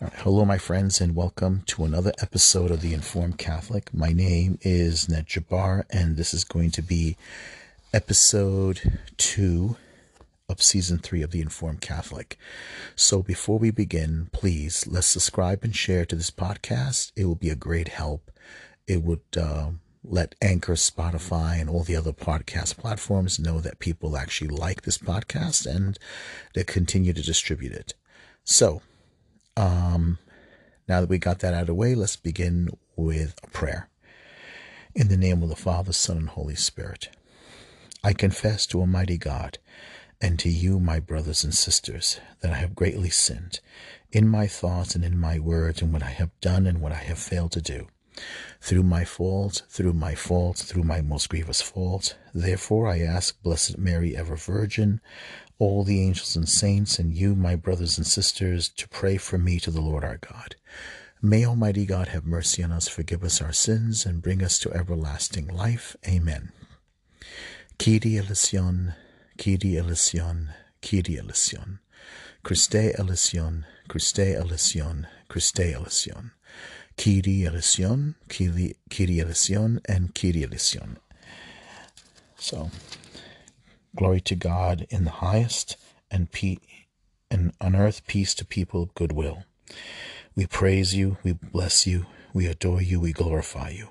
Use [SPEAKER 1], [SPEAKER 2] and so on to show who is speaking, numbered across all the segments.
[SPEAKER 1] Right. Hello, my friends, and welcome to another episode of The Informed Catholic. My name is Ned Jabbar, and this is going to be episode two of season three of The Informed Catholic. So, before we begin, please let's subscribe and share to this podcast. It will be a great help. It would uh, let Anchor, Spotify, and all the other podcast platforms know that people actually like this podcast and they continue to distribute it. So, um, now that we got that out of the way, let's begin with a prayer. In the name of the Father, Son, and Holy Spirit, I confess to Almighty God and to you, my brothers and sisters, that I have greatly sinned in my thoughts and in my words, and what I have done and what I have failed to do. Through my fault, through my fault, through my most grievous fault. Therefore, I ask Blessed Mary, ever Virgin, all the angels and saints, and you, my brothers and sisters, to pray for me to the Lord our God. May Almighty God have mercy on us, forgive us our sins, and bring us to everlasting life. Amen. Kyrie eleison, Kyrie eleison, Kyrie eleison. Christe eleison, Christe eleison, Christe eleison. Kyrie eleison, Kyrie, Kyrie eleison, and Kyrie eleison. So, glory to God in the highest, and, pe- and on earth peace to people of goodwill. We praise you, we bless you, we adore you, we glorify you.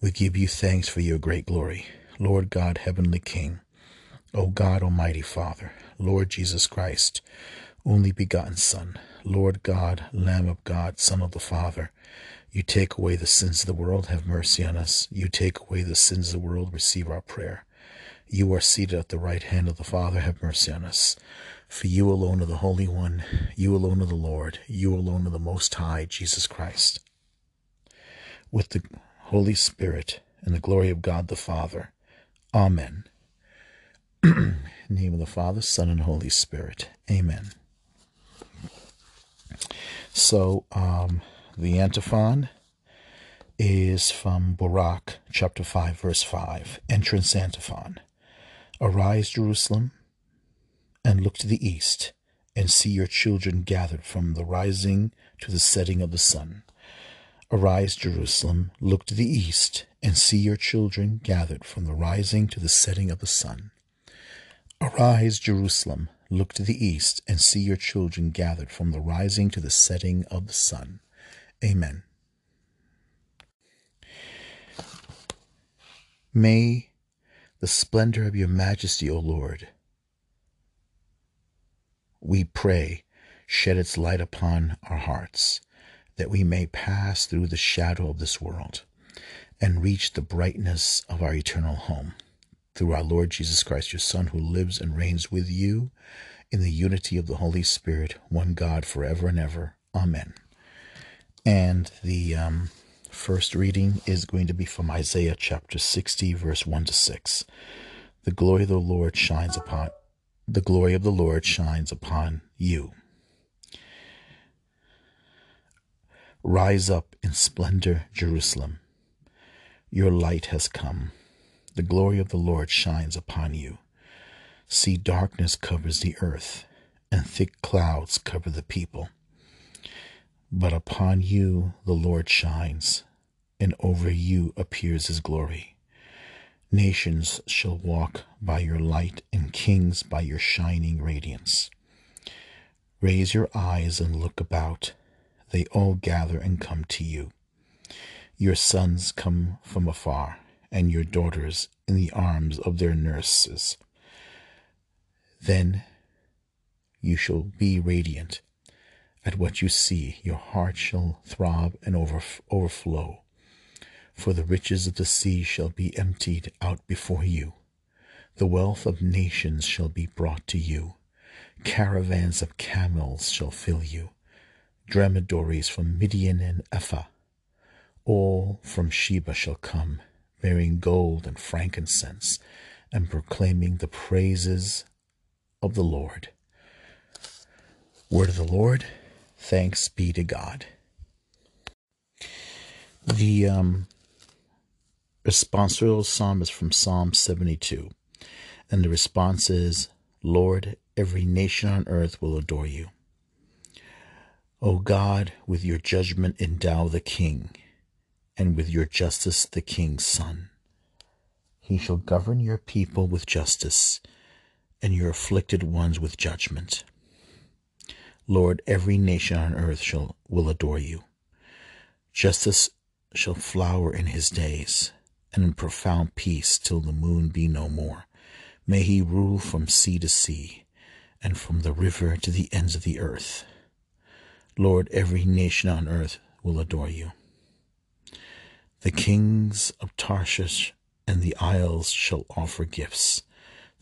[SPEAKER 1] We give you thanks for your great glory, Lord God, Heavenly King, O God, Almighty Father, Lord Jesus Christ, only begotten Son, Lord God, Lamb of God, Son of the Father. You take away the sins of the world, have mercy on us. You take away the sins of the world, receive our prayer. You are seated at the right hand of the Father, have mercy on us. For you alone are the Holy One, you alone are the Lord, you alone are the Most High, Jesus Christ. With the Holy Spirit and the glory of God the Father. Amen. Name of the Father, Son, and Holy Spirit. Amen. So, um, the antiphon is from Baruch chapter 5, verse 5, entrance antiphon. Arise, Jerusalem, and look to the east, and see your children gathered from the rising to the setting of the sun. Arise, Jerusalem, look to the east, and see your children gathered from the rising to the setting of the sun. Arise, Jerusalem, look to the east, and see your children gathered from the rising to the setting of the sun. Amen. May the splendor of your majesty, O Lord, we pray, shed its light upon our hearts, that we may pass through the shadow of this world and reach the brightness of our eternal home. Through our Lord Jesus Christ, your Son, who lives and reigns with you in the unity of the Holy Spirit, one God, forever and ever. Amen. And the um, first reading is going to be from Isaiah chapter 60, verse 1 to 6. The glory of the Lord shines upon the glory of the Lord shines upon you. Rise up in splendor, Jerusalem. Your light has come. The glory of the Lord shines upon you. See, darkness covers the earth, and thick clouds cover the people. But upon you the Lord shines, and over you appears his glory. Nations shall walk by your light, and kings by your shining radiance. Raise your eyes and look about. They all gather and come to you. Your sons come from afar, and your daughters in the arms of their nurses. Then you shall be radiant. At what you see, your heart shall throb and overflow for the riches of the sea shall be emptied out before you. The wealth of nations shall be brought to you. Caravans of camels shall fill you. Dromedaries from Midian and Ephah. All from Sheba shall come, bearing gold and frankincense, and proclaiming the praises of the Lord. Word of the Lord, thanks be to God. The um, Responsorial psalm is from Psalm 72. And the response is, Lord, every nation on earth will adore you. O God, with your judgment endow the king, and with your justice the king's son. He shall govern your people with justice, and your afflicted ones with judgment. Lord, every nation on earth shall will adore you. Justice shall flower in his days, and in profound peace till the moon be no more. May he rule from sea to sea, and from the river to the ends of the earth. Lord, every nation on earth will adore you. The kings of Tarshish and the isles shall offer gifts.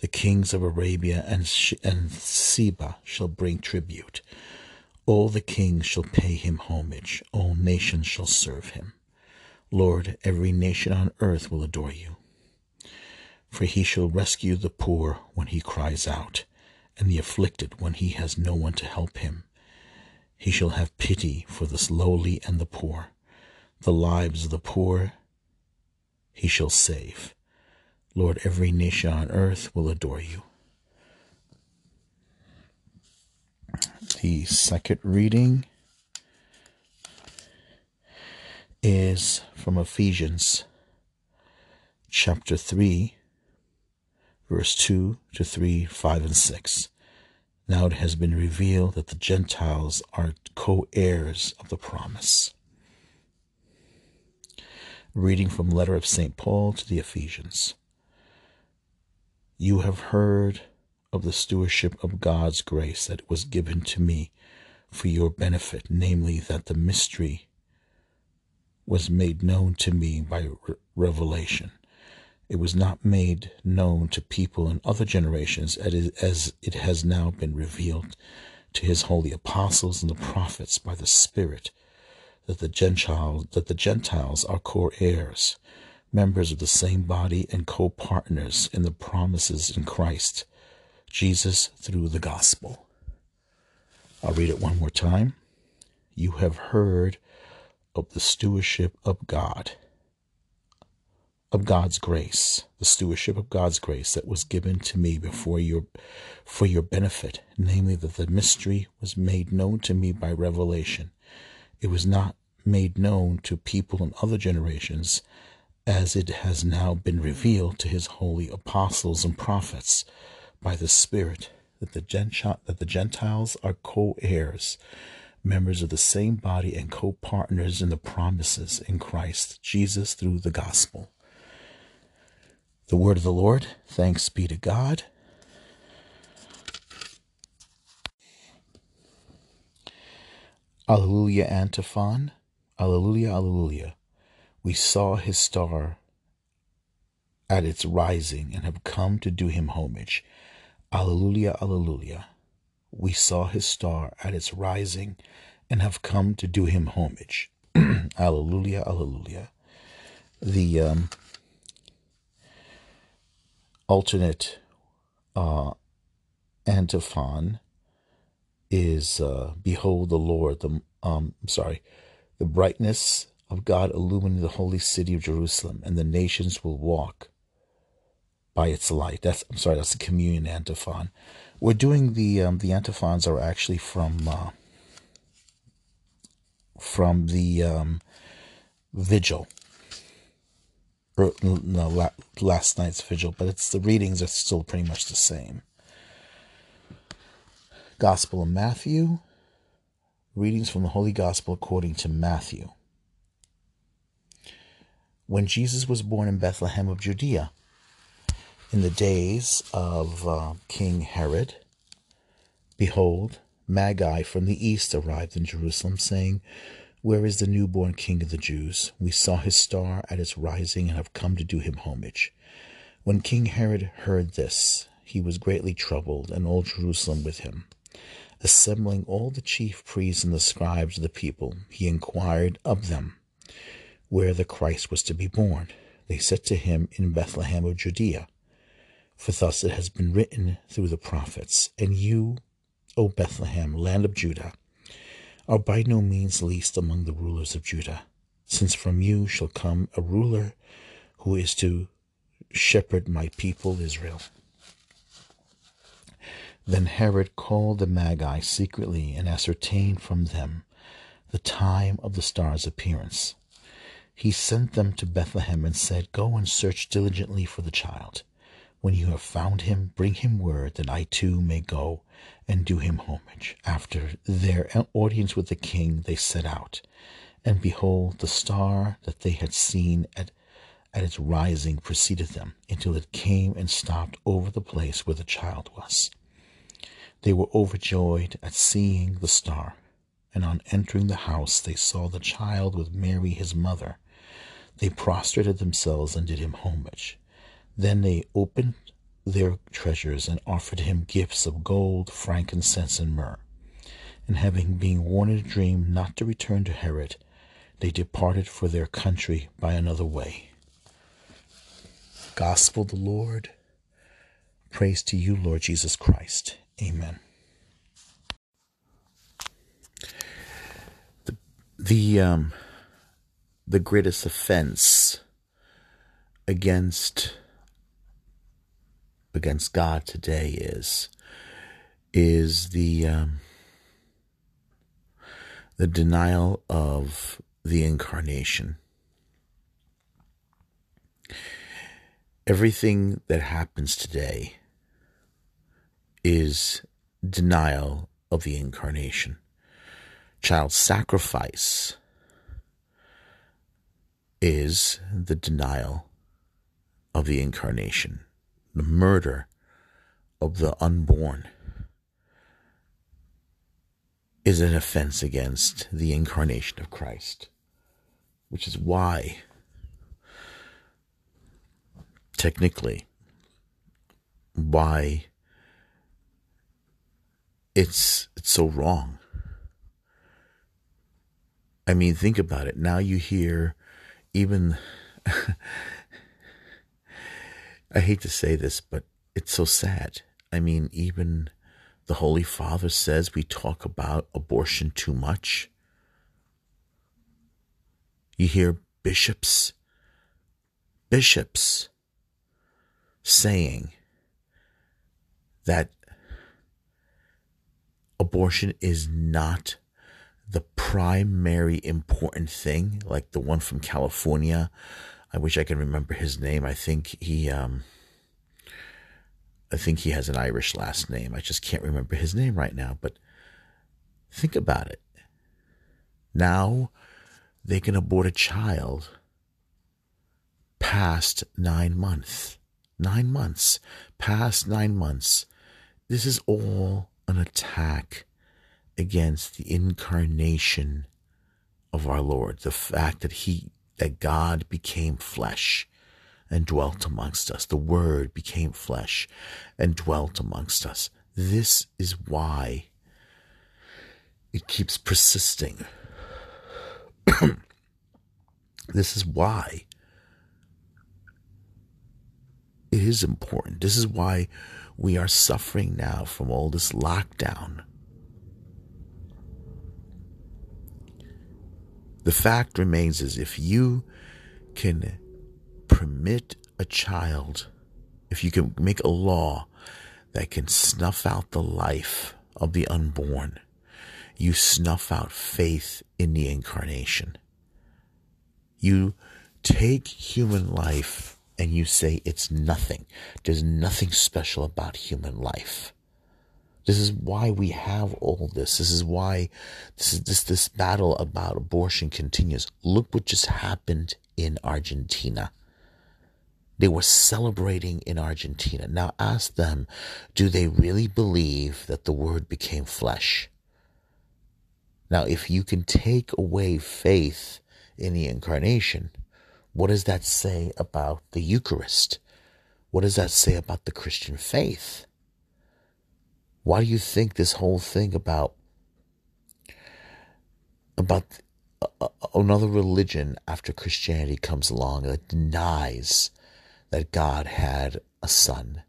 [SPEAKER 1] The kings of Arabia and, and Seba shall bring tribute. All the kings shall pay him homage. All nations shall serve him. Lord, every nation on earth will adore you. For he shall rescue the poor when he cries out, and the afflicted when he has no one to help him. He shall have pity for the lowly and the poor. The lives of the poor he shall save. Lord, every nation on earth will adore you. The second reading is from Ephesians chapter 3, verse 2 to 3, 5, and 6. Now it has been revealed that the Gentiles are co heirs of the promise. Reading from letter of St. Paul to the Ephesians. You have heard of the stewardship of God's grace that was given to me for your benefit, namely, that the mystery was made known to me by re- revelation. It was not made known to people in other generations as it has now been revealed to his holy apostles and the prophets by the Spirit that the Gentiles that the Gentiles are co-heirs, members of the same body and co-partners in the promises in Christ Jesus through the gospel. I'll read it one more time. You have heard of the stewardship of God of God's grace, the stewardship of God's grace that was given to me before your for your benefit, namely that the mystery was made known to me by revelation. It was not made known to people in other generations as it has now been revealed to his holy apostles and prophets by the Spirit that the, Gentile, that the Gentiles are co-heirs, members of the same body and co-partners in the promises in Christ Jesus through the gospel. The word of the Lord. Thanks be to God. Alleluia antiphon. Alleluia, alleluia. We saw his star at its rising and have come to do him homage. Alleluia, alleluia. We saw his star at its rising and have come to do him homage. alleluia, alleluia. The um, alternate uh, antiphon is uh, "Behold the Lord." The um, sorry, the brightness of God illumining the holy city of Jerusalem, and the nations will walk by its light. That's I'm sorry, that's the communion antiphon. We're doing the um, the antiphons are actually from uh, from the um, vigil no, last night's vigil, but it's the readings are still pretty much the same. Gospel of Matthew, readings from the Holy Gospel according to Matthew. When Jesus was born in Bethlehem of Judea, in the days of uh, King Herod, behold, Magi from the east arrived in Jerusalem, saying, where is the newborn King of the Jews? We saw his star at its rising and have come to do him homage. When King Herod heard this, he was greatly troubled, and all Jerusalem with him. Assembling all the chief priests and the scribes of the people, he inquired of them where the Christ was to be born. They said to him, In Bethlehem of Judea. For thus it has been written through the prophets, And you, O Bethlehem, land of Judah, are by no means least among the rulers of Judah, since from you shall come a ruler who is to shepherd my people Israel. Then Herod called the Magi secretly and ascertained from them the time of the star's appearance. He sent them to Bethlehem and said, Go and search diligently for the child. When you have found him, bring him word that I too may go and do him homage. After their audience with the king, they set out. And behold, the star that they had seen at, at its rising preceded them until it came and stopped over the place where the child was. They were overjoyed at seeing the star, and on entering the house they saw the child with Mary his mother. They prostrated themselves and did him homage. Then they opened their treasures and offered him gifts of gold, frankincense, and myrrh. And having been warned in a dream not to return to Herod, they departed for their country by another way. Gospel the Lord. Praise to you, Lord Jesus Christ. Amen. The the um the greatest offense against against God today is is the um, the denial of the incarnation. Everything that happens today is denial of the incarnation. Child sacrifice is the denial of the incarnation, the murder of the unborn is an offense against the incarnation of Christ, which is why, technically, why it's it's so wrong. I mean, think about it. Now you hear even I hate to say this, but it's so sad. I mean, even the Holy Father says we talk about abortion too much. You hear bishops, bishops saying that abortion is not the primary important thing, like the one from California. I wish I could remember his name. I think he, um, I think he has an Irish last name. I just can't remember his name right now. But think about it. Now they can abort a child past nine months. Nine months. Past nine months. This is all an attack against the incarnation of our Lord, the fact that he that God became flesh and dwelt amongst us. The word became flesh and dwelt amongst us. This is why it keeps persisting. this is why it is important. This is why we are suffering now from all this lockdown The fact remains is if you can permit a child, if you can make a law that can snuff out the life of the unborn, you snuff out faith in the incarnation. You take human life and you say it's nothing. There's nothing special about human life. This is why we have all this. This is why this is this this battle about abortion continues. Look what just happened in Argentina. They were celebrating in Argentina. Now ask them, do they really believe that the word became flesh? Now, if you can take away faith in the incarnation, what does that say about the Eucharist? What does that say about the Christian faith? Why do you think this whole thing about about uh, uh, uh, another religion after Christianity comes along that denies that God had a son?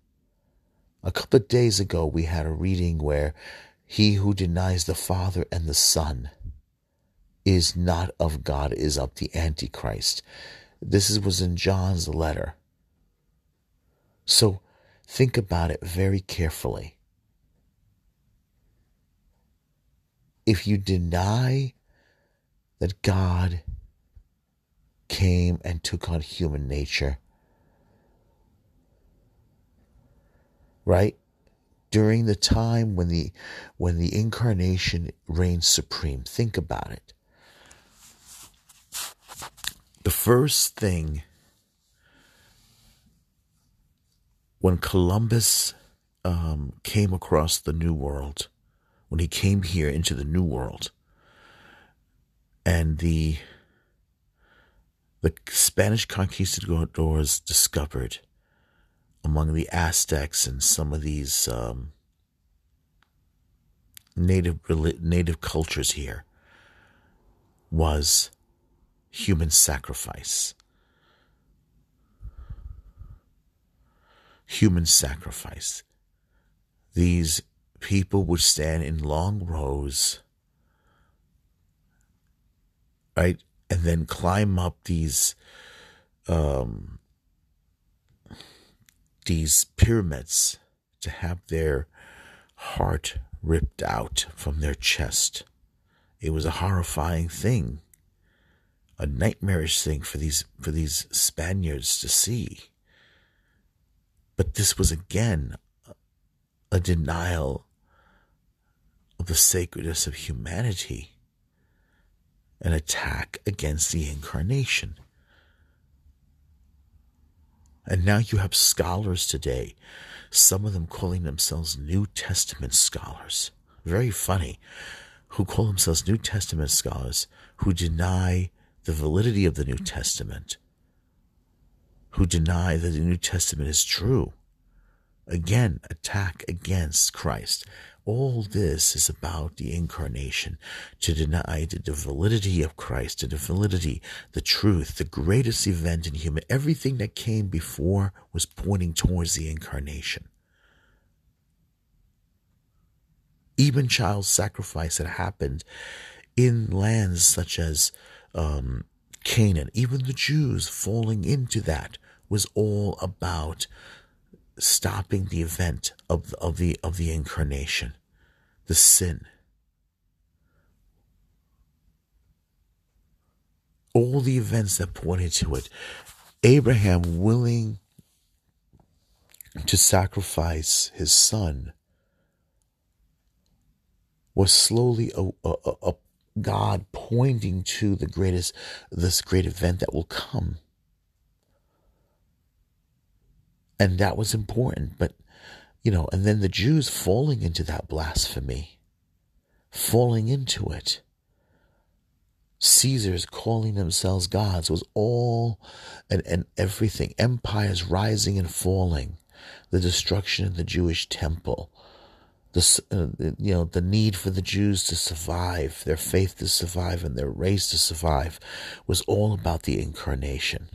[SPEAKER 1] A couple of days ago, we had a reading where he who denies the Father and the Son is not of God, is of the Antichrist. This was in John's letter. So think about it very carefully. If you deny that God came and took on human nature. Right? During the time when the when the incarnation reigns supreme. Think about it. The first thing when Columbus um, came across the New World, when he came here into the New World, and the the Spanish conquistadors discovered among the Aztecs and some of these um, native native cultures here was human sacrifice. Human sacrifice. These people would stand in long rows, right, and then climb up these um, these pyramids to have their heart ripped out from their chest. It was a horrifying thing, a nightmarish thing for these for these Spaniards to see. But this was again a denial of the sacredness of humanity, an attack against the incarnation. And now you have scholars today, some of them calling themselves New Testament scholars. Very funny, who call themselves New Testament scholars who deny the validity of the New Testament, who deny that the New Testament is true. Again, attack against Christ. All this is about the incarnation, to deny the validity of Christ, the validity, the truth, the greatest event in human. Everything that came before was pointing towards the incarnation. Even child sacrifice that happened in lands such as um, Canaan, even the Jews falling into that was all about stopping the event of, of the of the incarnation, the sin. All the events that pointed to it. Abraham willing to sacrifice his son was slowly a, a, a, God pointing to the greatest, this great event that will come. And that was important. But, you know, and then the Jews falling into that blasphemy, falling into it. Caesars calling themselves gods was all and, and everything. Empires rising and falling, the destruction of the Jewish temple, the uh, you know the need for the Jews to survive, their faith to survive, and their race to survive, was all about the incarnation.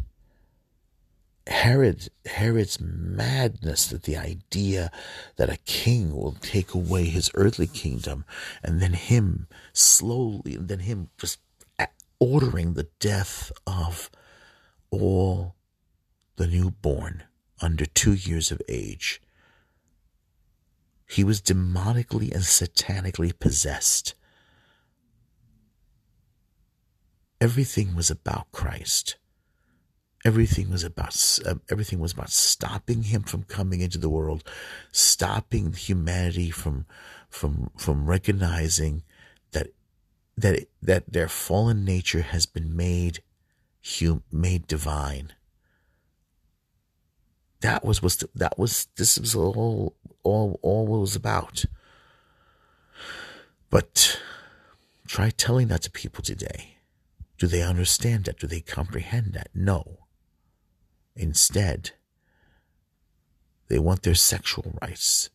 [SPEAKER 1] Herod, Herod's madness that the idea that a king will take away his earthly kingdom and then him slowly, and then him just ordering the death of all the newborn under two years of age. He was demonically and satanically possessed. Everything was about Christ. Everything was about uh, everything was about stopping him from coming into the world, stopping humanity from from from recognizing that that that their fallen nature has been made hum, made divine. That was was that was this was all all all it was about. But try telling that to people today. Do they understand that? Do they comprehend that? No. Instead, they want their sexual rights.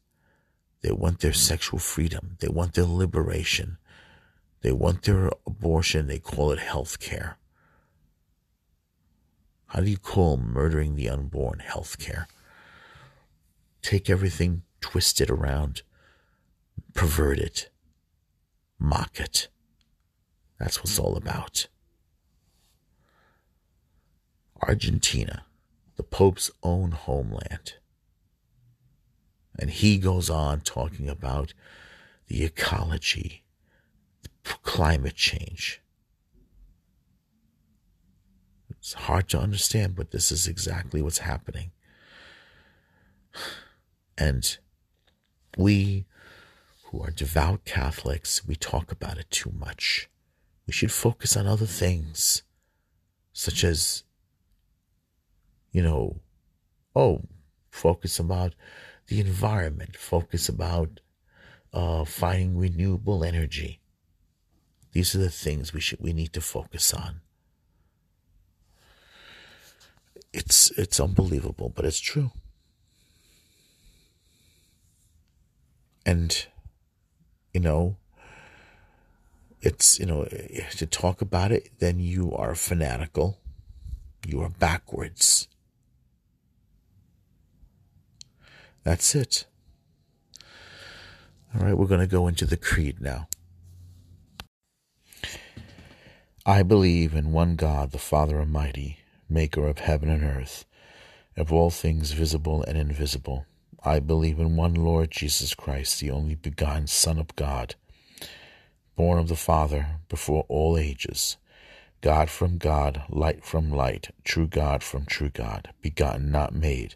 [SPEAKER 1] They want their sexual freedom. They want their liberation. They want their abortion. They call it health care. How do you call murdering the unborn health care? Take everything, twist it around, pervert it, mock it. That's what it's all about. Argentina the Pope's own homeland. And he goes on talking about the ecology, climate change. It's hard to understand, but this is exactly what's happening. And we who are devout Catholics, we talk about it too much. We should focus on other things, such as, you know, oh, focus about the environment, focus about uh, finding renewable energy. These are the things we should we need to focus on. It's it's unbelievable, but it's true. And you know, it's you know to talk about it, then you are fanatical. You are backwards. That's it. All right, we're going to go into the creed now. I believe in one God, the Father Almighty, maker of heaven and earth, of all things visible and invisible. I believe in one Lord Jesus Christ, the only begotten Son of God, born of the Father before all ages, God from God, light from light, true God from true God, begotten, not made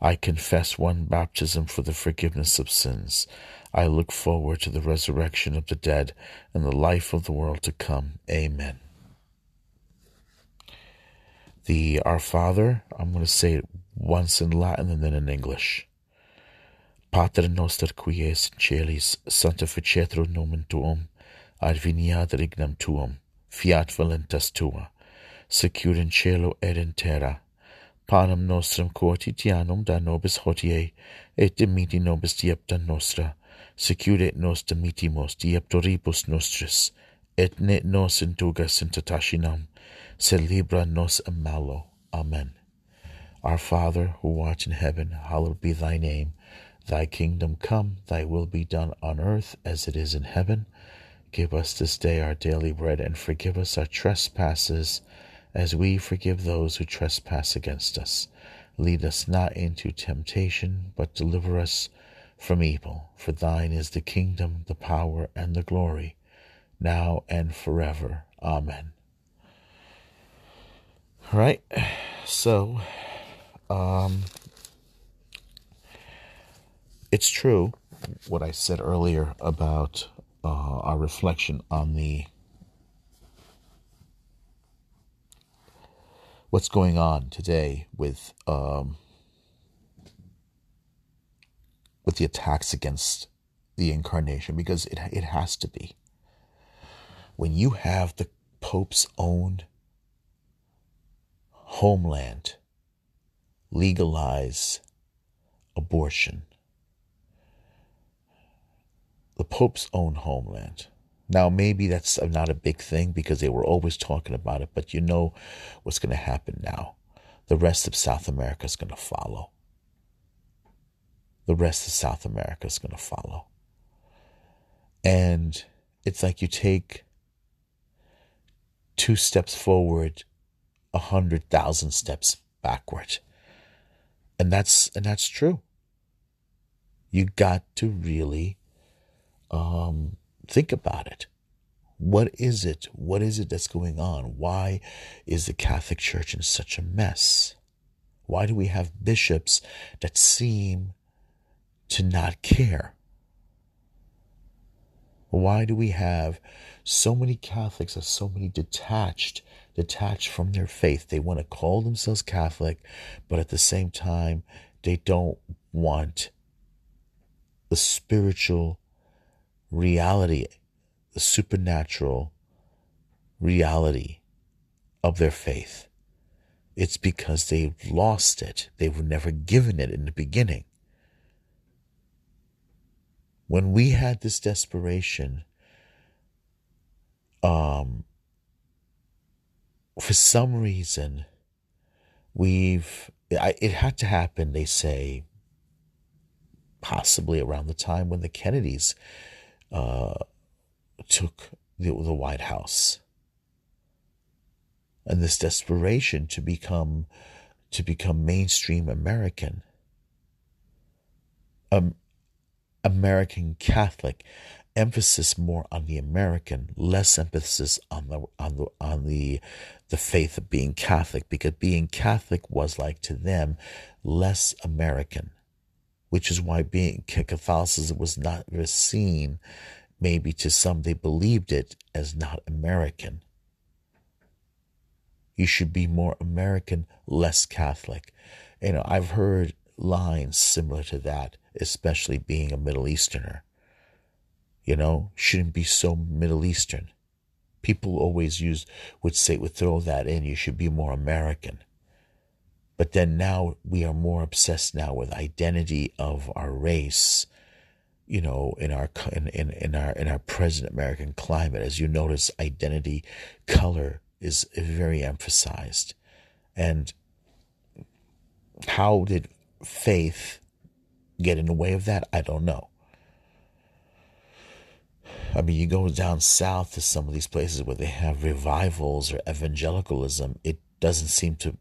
[SPEAKER 1] I confess one baptism for the forgiveness of sins. I look forward to the resurrection of the dead and the life of the world to come. Amen. The Our Father, I'm going to say it once in Latin and then in English. Pater noster qui es in celis, sanctificetur nomen tuum, adveniat regnum tuum, fiat voluntas tua, secur in cielo et in terra. Panem nostrum quotidianum da nobis hodie, et dimiti nobis diepta nostra, secure nos dimitimus dieptoribus nostris, et ne nos indugas in tentationem, sed libra nos a malo. Amen. Our Father, who art in heaven, hallowed be thy name. Thy kingdom come, thy will be done on earth as it is in heaven. Give us this day our daily bread, and forgive us our trespasses, as we forgive those who trespass against us. Lead us not into temptation, but deliver us from evil. For thine is the kingdom, the power, and the glory, now and forever. Amen. All right, so um, it's true what I said earlier about uh, our reflection on the what's going on today with um, with the attacks against the incarnation because it, it has to be. When you have the Pope's own homeland legalize abortion, the Pope's own homeland. Now, maybe that's not a big thing because they were always talking about it, but you know what's going to happen now. The rest of South America is going to follow the rest of South America is going to follow. And it's like you take two steps forward, a hundred thousand steps backward. And that's and that's true. You got to really um, think about it. What is it? What is it that's going on? Why is the Catholic Church in such a mess? Why do we have bishops that seem to not care? Why do we have so many Catholics are so many detached, detached from their faith? They want to call themselves Catholic, but at the same time, they don't want the spiritual reality, the supernatural reality of their faith. It's because they've lost it. They were never given it in the beginning. When we had this desperation, um, for some reason, we've, I, it had to happen, they say, possibly around the time when the Kennedys uh, took the, the White House. And this desperation to become to become mainstream American, um, American Catholic, emphasis more on the American, less emphasis on the on the on the the faith of being Catholic, because being Catholic was like to them less American, which is why being Catholicism was not seen, maybe to some they believed it as not American. You should be more American, less Catholic. You know, I've heard lines similar to that, especially being a Middle Easterner. You know, shouldn't be so Middle Eastern. People always use would say would throw that in. You should be more American. But then now we are more obsessed now with identity of our race, you know, in our in, in, in our in our present American climate. As you notice, identity, color, is very emphasized. And how did faith get in the way of that? I don't know. I mean, you go down south to some of these places where they have revivals or evangelicalism, it doesn't seem to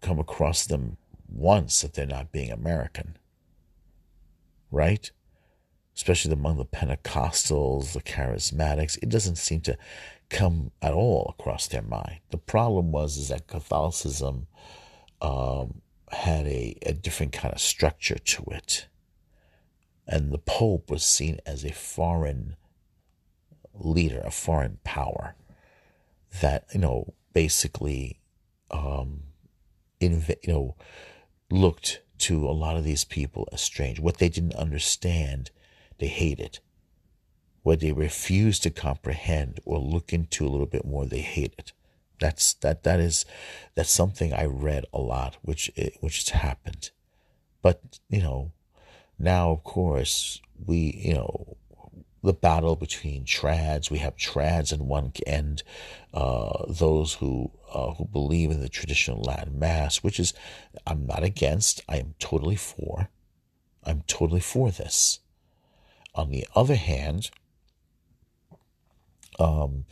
[SPEAKER 1] come across them once that they're not being American. Right? Especially among the Pentecostals, the charismatics, it doesn't seem to come at all across their mind. The problem was is that Catholicism um, had a, a different kind of structure to it. And the Pope was seen as a foreign leader, a foreign power that, you know, basically, um, inv- you know, looked to a lot of these people as strange. What they didn't understand, they hated what they refuse to comprehend or look into a little bit more, they hate it. That's that that is that's something I read a lot, which which has happened. But you know, now of course we you know the battle between trads. We have trads in one end, uh, those who uh, who believe in the traditional Latin Mass, which is I'm not against. I am totally for. I'm totally for this. On the other hand, um,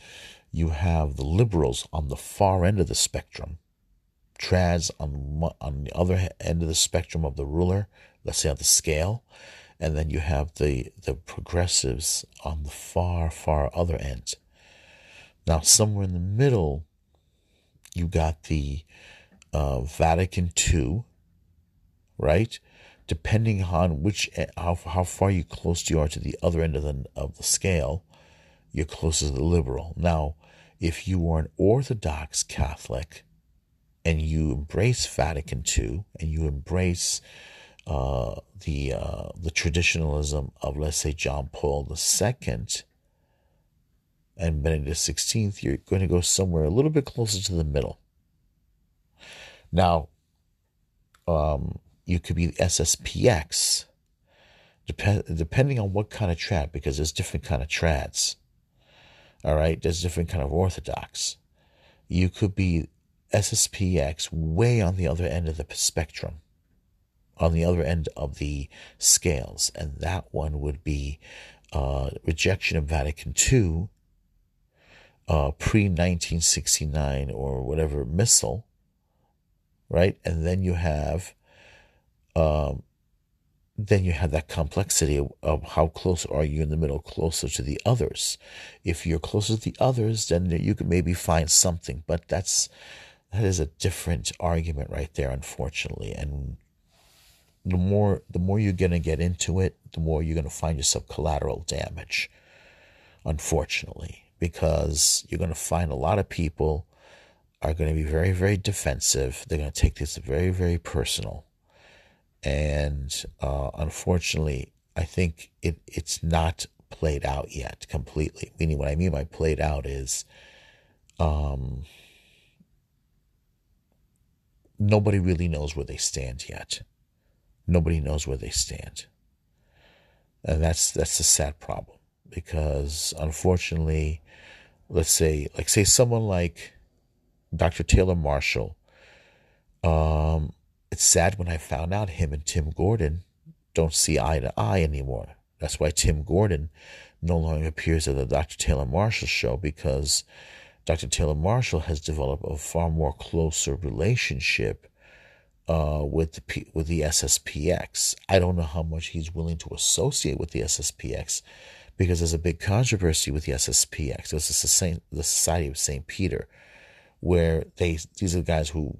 [SPEAKER 1] you have the liberals on the far end of the spectrum, trads on on the other end of the spectrum of the ruler, let's say on the scale, and then you have the the progressives on the far far other end. Now, somewhere in the middle, you got the uh, Vatican II, right? Depending on which how how far you close you are to the other end of the of the scale, you're closer to the liberal. Now, if you are an Orthodox Catholic and you embrace Vatican II and you embrace uh, the uh, the traditionalism of, let's say, John Paul II and Benedict XVI, you're going to go somewhere a little bit closer to the middle. Now, um, you could be SSPX, dep- depending on what kind of trad, because there's different kind of trads. All right, there's different kind of orthodox. You could be SSPX way on the other end of the spectrum, on the other end of the scales, and that one would be uh, rejection of Vatican II, uh, pre 1969 or whatever missal, right? And then you have um, then you have that complexity of, of, how close are you in the middle, closer to the others. If you're closer to the others, then you can maybe find something, but that's that is a different argument right there, unfortunately. And the more the more you're gonna get into it, the more you're gonna find yourself collateral damage, unfortunately, because you're gonna find a lot of people are going to be very, very defensive. They're going to take this very, very personal and uh, unfortunately, I think it it's not played out yet completely. Meaning, what I mean by played out is, um, nobody really knows where they stand yet. Nobody knows where they stand, and that's that's a sad problem because unfortunately, let's say like say someone like Dr. Taylor Marshall. Um, it's sad when I found out him and Tim Gordon don't see eye to eye anymore. That's why Tim Gordon no longer appears at the Dr. Taylor Marshall show because Dr. Taylor Marshall has developed a far more closer relationship uh, with the P- with the SSPX. I don't know how much he's willing to associate with the SSPX because there's a big controversy with the SSPX. This is the, Society of Saint Peter, where they these are guys who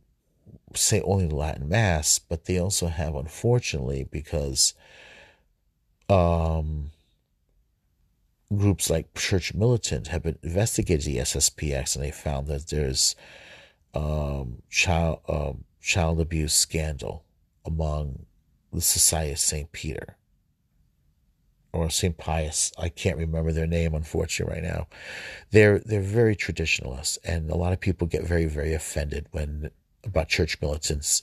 [SPEAKER 1] say only the Latin Mass, but they also have, unfortunately, because um, groups like Church Militant have been investigated the SSPX, and they found that there's um, child um, child abuse scandal among the Society of Saint Peter or Saint Pius. I can't remember their name, unfortunately, right now. They're they're very traditionalists, and a lot of people get very very offended when about church militants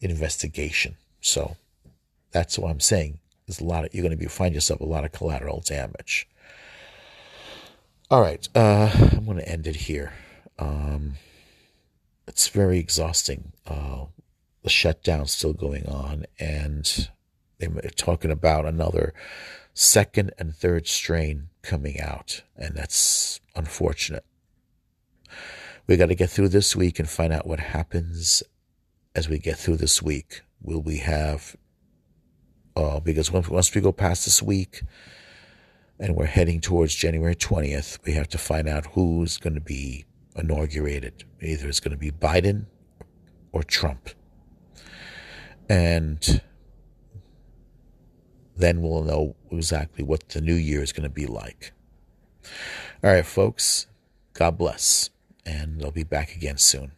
[SPEAKER 1] investigation. So that's what I'm saying. There's a lot of you're going to be find yourself a lot of collateral damage. All right, uh, I'm going to end it here. Um, it's very exhausting. Uh, the shutdown's still going on, and they're talking about another second and third strain coming out, and that's unfortunate. We got to get through this week and find out what happens as we get through this week. Will we have, uh, because once, we go past this week and we're heading towards January 20th, we have to find out who's going to be inaugurated. Either it's going to be Biden or Trump. And then we'll know exactly what the new year is going to be like. All right, folks, God bless and I'll be back again soon.